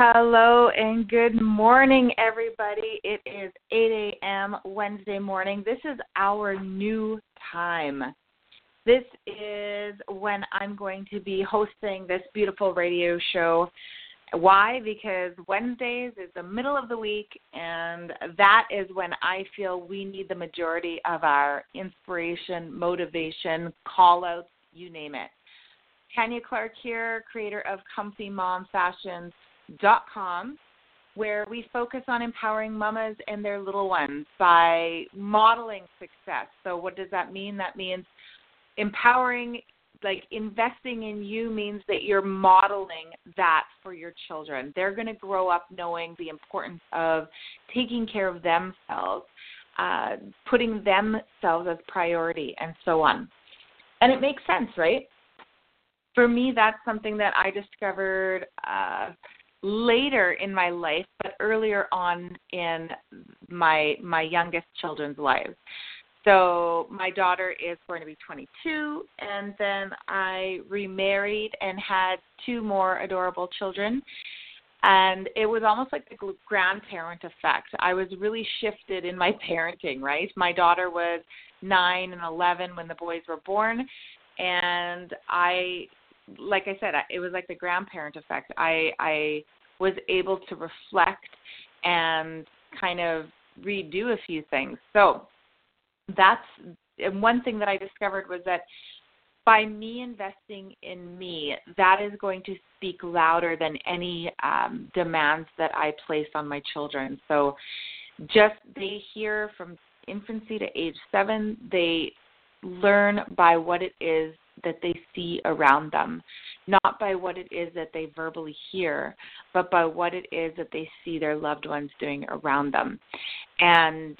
Hello and good morning, everybody. It is 8 a.m. Wednesday morning. This is our new time. This is when I'm going to be hosting this beautiful radio show. Why? Because Wednesdays is the middle of the week, and that is when I feel we need the majority of our inspiration, motivation, call outs, you name it. Tanya Clark here, creator of ComfyMomFashions.com, where we focus on empowering mamas and their little ones by modeling success. So, what does that mean? That means empowering, like investing in you, means that you're modeling that for your children. They're going to grow up knowing the importance of taking care of themselves, uh, putting themselves as priority, and so on. And it makes sense, right? For me, that's something that I discovered uh, later in my life, but earlier on in my my youngest children's lives. So my daughter is going to be 22, and then I remarried and had two more adorable children. And it was almost like the grandparent effect. I was really shifted in my parenting, right? My daughter was nine and 11 when the boys were born, and I, like I said, it was like the grandparent effect. I I was able to reflect and kind of redo a few things. So that's and one thing that I discovered was that by me investing in me, that is going to speak louder than any um, demands that I place on my children. So just they hear from infancy to age seven, they learn by what it is that they see around them, not by what it is that they verbally hear, but by what it is that they see their loved ones doing around them. And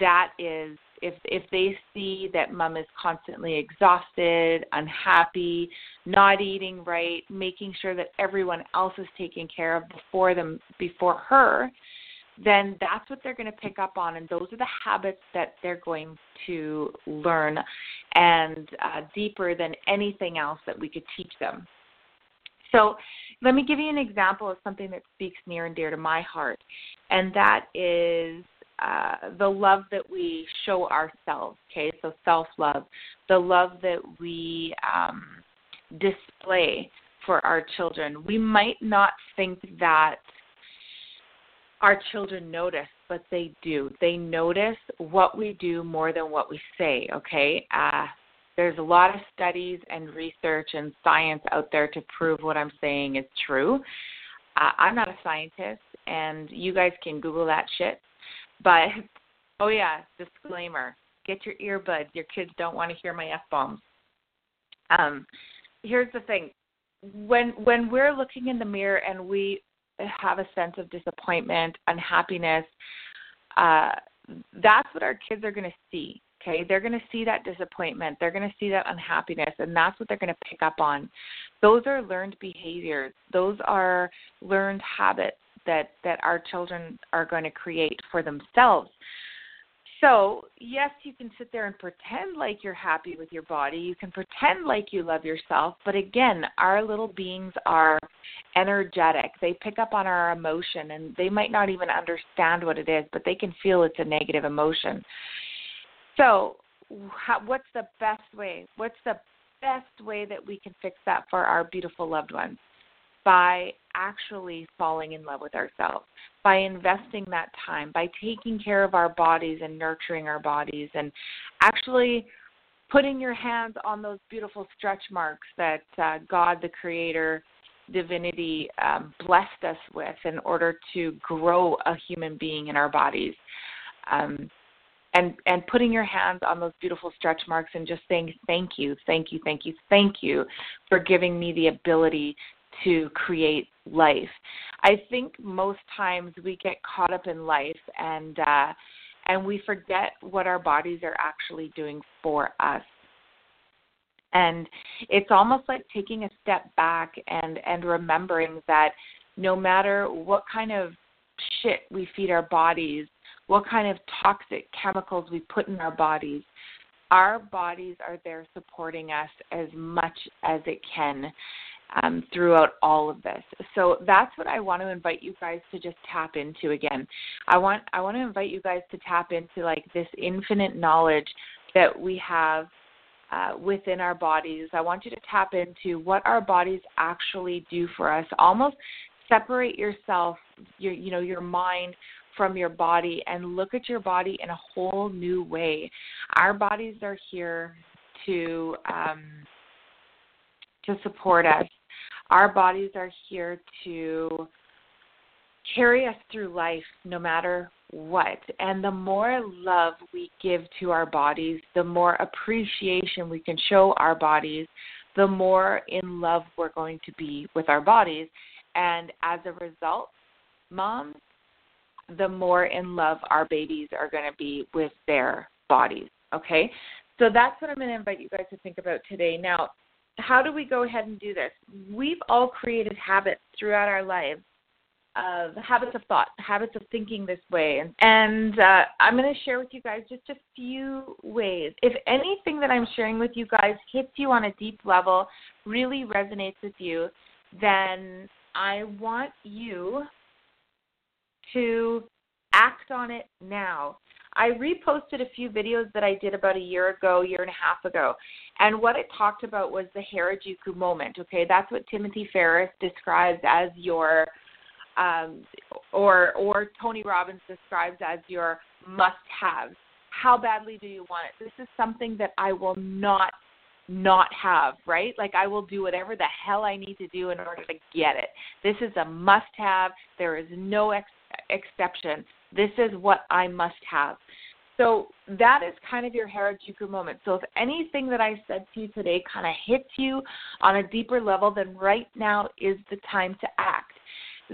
that is if if they see that mom is constantly exhausted, unhappy, not eating right, making sure that everyone else is taken care of before them before her, then that's what they're going to pick up on and those are the habits that they're going to learn and uh, deeper than anything else that we could teach them. So, let me give you an example of something that speaks near and dear to my heart, and that is uh, the love that we show ourselves. Okay, so self love, the love that we um, display for our children. We might not think that our children notice, but they do. They notice what we do more than what we say. Okay. Uh, there's a lot of studies and research and science out there to prove what I'm saying is true. Uh, I'm not a scientist, and you guys can Google that shit. But oh yeah, disclaimer: get your earbuds. Your kids don't want to hear my f bombs. Um, here's the thing: when when we're looking in the mirror and we have a sense of disappointment, unhappiness, uh, that's what our kids are going to see. Okay, they're going to see that disappointment, they're going to see that unhappiness, and that's what they're going to pick up on. Those are learned behaviors. Those are learned habits that that our children are going to create for themselves. So, yes, you can sit there and pretend like you're happy with your body. You can pretend like you love yourself. But again, our little beings are energetic. They pick up on our emotion and they might not even understand what it is, but they can feel it's a negative emotion. So, how, what's the best way? What's the best way that we can fix that for our beautiful loved ones? By actually falling in love with ourselves, by investing that time, by taking care of our bodies and nurturing our bodies, and actually putting your hands on those beautiful stretch marks that uh, God, the Creator, divinity, um, blessed us with in order to grow a human being in our bodies. Um, and and putting your hands on those beautiful stretch marks and just saying thank you thank you thank you thank you for giving me the ability to create life i think most times we get caught up in life and uh and we forget what our bodies are actually doing for us and it's almost like taking a step back and and remembering that no matter what kind of shit we feed our bodies what kind of toxic chemicals we put in our bodies. Our bodies are there supporting us as much as it can um, throughout all of this. So that's what I want to invite you guys to just tap into again. I want I want to invite you guys to tap into like this infinite knowledge that we have uh, within our bodies. I want you to tap into what our bodies actually do for us. Almost separate yourself, your you know your mind from your body and look at your body in a whole new way. Our bodies are here to um, to support us. Our bodies are here to carry us through life no matter what. And the more love we give to our bodies, the more appreciation we can show our bodies, the more in love we're going to be with our bodies. And as a result, moms, the more in love our babies are going to be with their bodies. Okay? So that's what I'm going to invite you guys to think about today. Now, how do we go ahead and do this? We've all created habits throughout our lives of habits of thought, habits of thinking this way. And, uh, I'm going to share with you guys just a few ways. If anything that I'm sharing with you guys hits you on a deep level, really resonates with you, then I want you to act on it now. I reposted a few videos that I did about a year ago, year and a half ago. And what it talked about was the Harajuku moment. Okay, that's what Timothy Ferriss describes as your um, or or Tony Robbins describes as your must have. How badly do you want it? This is something that I will not not have, right? Like I will do whatever the hell I need to do in order to get it. This is a must have. There is no ex- exception. This is what I must have. So that is kind of your Harajuku moment. So if anything that I said to you today kind of hits you on a deeper level, then right now is the time to act.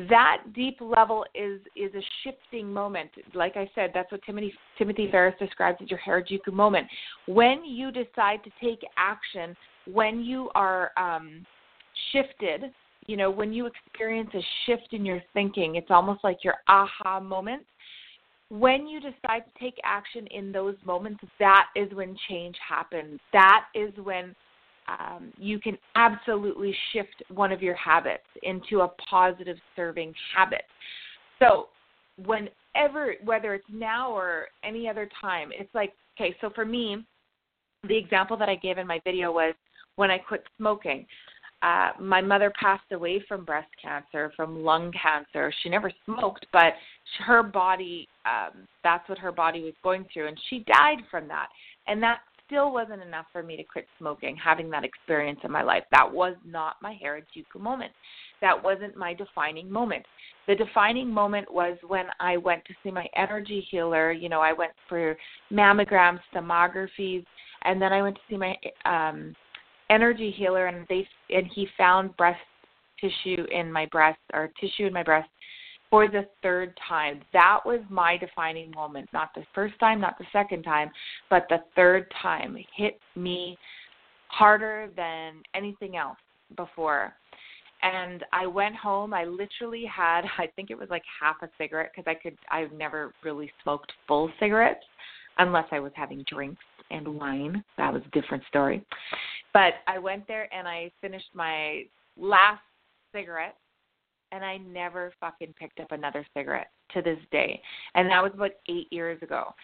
That deep level is is a shifting moment. Like I said, that's what Timothy Timothy Ferriss describes as your Harajuku moment. When you decide to take action, when you are um, shifted you know, when you experience a shift in your thinking, it's almost like your aha moment. When you decide to take action in those moments, that is when change happens. That is when um, you can absolutely shift one of your habits into a positive serving habit. So, whenever, whether it's now or any other time, it's like, okay, so for me, the example that I gave in my video was when I quit smoking uh, my mother passed away from breast cancer, from lung cancer. She never smoked, but her body, um, that's what her body was going through, and she died from that. And that still wasn't enough for me to quit smoking, having that experience in my life. That was not my Harajuku moment. That wasn't my defining moment. The defining moment was when I went to see my energy healer. You know, I went for mammograms, sonographies, and then I went to see my um energy healer and they and he found breast tissue in my breast or tissue in my breast for the third time. That was my defining moment. Not the first time, not the second time, but the third time it hit me harder than anything else before. And I went home. I literally had, I think it was like half a cigarette because I could, I've never really smoked full cigarettes unless I was having drinks and wine. That was a different story. But I went there and I finished my last cigarette and I never fucking picked up another cigarette to this day. And that was about eight years ago.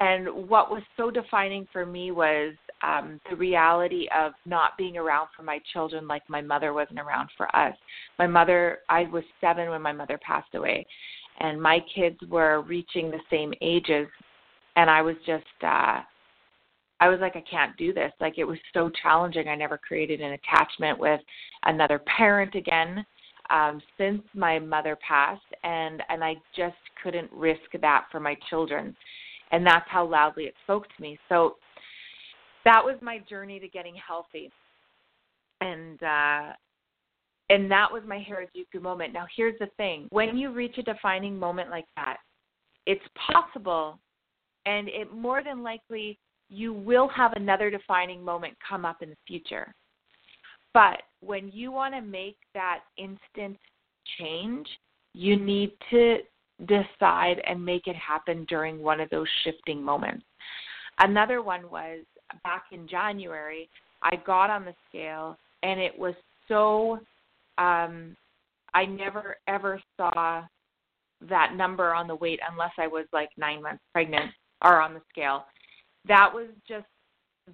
And what was so defining for me was um, the reality of not being around for my children like my mother wasn't around for us. My mother, I was seven when my mother passed away, and my kids were reaching the same ages, and I was just uh, I was like, I can't do this. Like it was so challenging. I never created an attachment with another parent again um, since my mother passed, and and I just couldn't risk that for my children. and that's how loudly it spoke to me. So that was my journey to getting healthy. And uh and that was my Harajuku moment. Now here's the thing. When you reach a defining moment like that, it's possible and it more than likely you will have another defining moment come up in the future. But when you want to make that instant change, you need to decide and make it happen during one of those shifting moments. Another one was back in January, I got on the scale and it was so um I never ever saw that number on the weight unless I was like 9 months pregnant or on the scale. That was just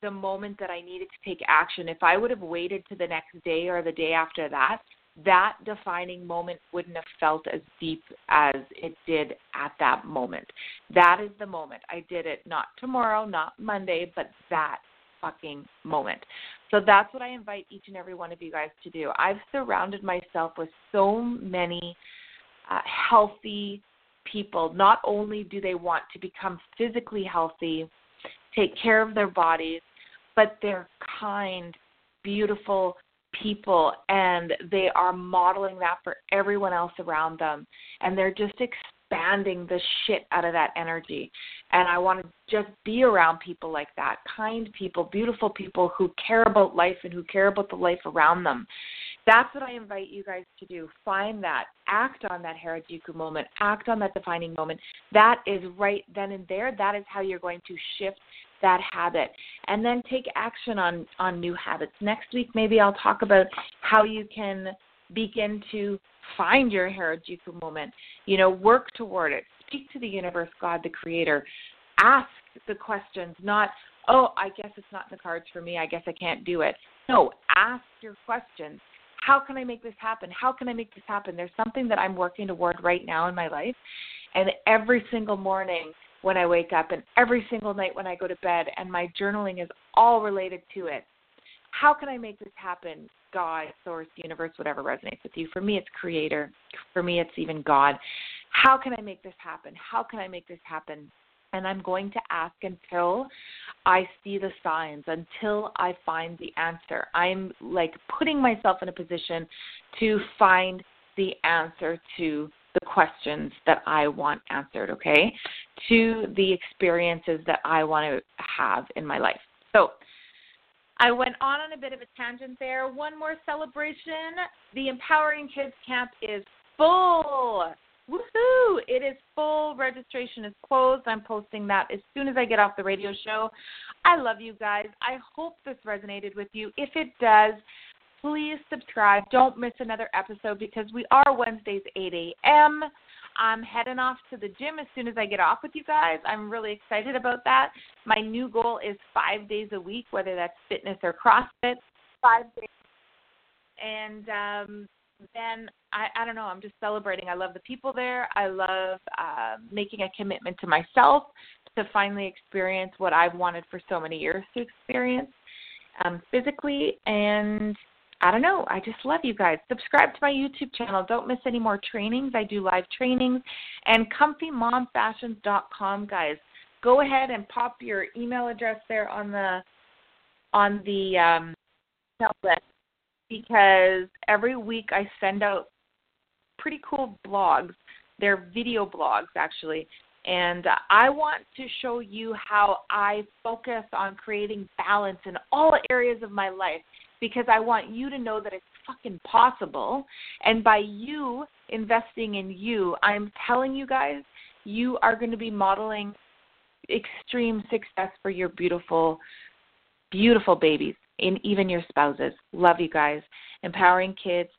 the moment that I needed to take action. If I would have waited to the next day or the day after that, that defining moment wouldn't have felt as deep as it did at that moment. That is the moment. I did it not tomorrow, not Monday, but that fucking moment. So that's what I invite each and every one of you guys to do. I've surrounded myself with so many uh, healthy people. Not only do they want to become physically healthy, take care of their bodies, but they're kind, beautiful people and they are modeling that for everyone else around them. And they're just expanding the shit out of that energy. And i want to just be around people like that kind people beautiful people who care about life and who care about the life around them that's what i invite you guys to do. Find that. Act on that harajuku moment. Act on that defining moment. That is right then and there. That is how you're going to shift that habit. And then take action on on new habits. Next week maybe i'll talk about how you can begin to find your harajuku moment. You know work toward it. Speak to the universe god the creator. Ask the questions not oh i guess it's not in the cards for me. I guess i can't do it. No ask your questions how can i make this happen how can i make this happen there's something that i'm working toward right now in my life and every single morning when I wake up and every single night when I go to bed, and my journaling is all related to it. How can I make this happen? God, source, universe, whatever resonates with you. For me, it's creator. For me, it's even God. How can I make this happen? How can I make this happen? And I'm going to ask until I see the signs, until I find the answer. I'm like putting myself in a position to find the answer to the questions that I want answered, okay, to the experiences that I want to have in my life. So I went on on a bit of a tangent there. One more celebration. The Empowering Kids Camp is full. Woohoo! It is full. Registration is closed. I'm posting that as soon as I get off the radio show. I love you guys. I hope this resonated with you. If it does, please subscribe. Don't miss another episode because we are Wednesdays 8 a.m. I'm heading off to the gym as soon as I get off with you guys. I'm really excited about that. My new goal is five days a week, whether that's fitness or CrossFit, five days. And um, then I, I don't know. I'm just celebrating. I love the people there. I love uh, making a commitment to myself to finally experience what I've wanted for so many years to experience um, physically and I don't know. I just love you guys. Subscribe to my YouTube channel. Don't miss any more trainings. I do live trainings. And comfymomfashions.com, guys. Go ahead and pop your email address there on the on the um, list because every week I send out pretty cool blogs. They're video blogs actually, and I want to show you how I focus on creating balance in all areas of my life because I want you to know that it's fucking possible. And by you investing in you, I'm telling you guys, you are going to be modeling extreme success for your beautiful, beautiful babies and even your spouses. Love you guys. Empowering kids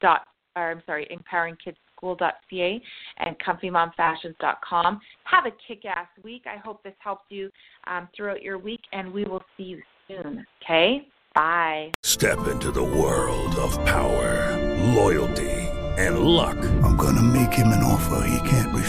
dot or I'm sorry, empoweringkidsschool.ca and comfymomfashions.com. Have a kick-ass week. I hope this helped you um, throughout your week, and we will see you soon. Okay? Bye. Step into the world of power, loyalty, and luck. I'm going to make him an offer he can't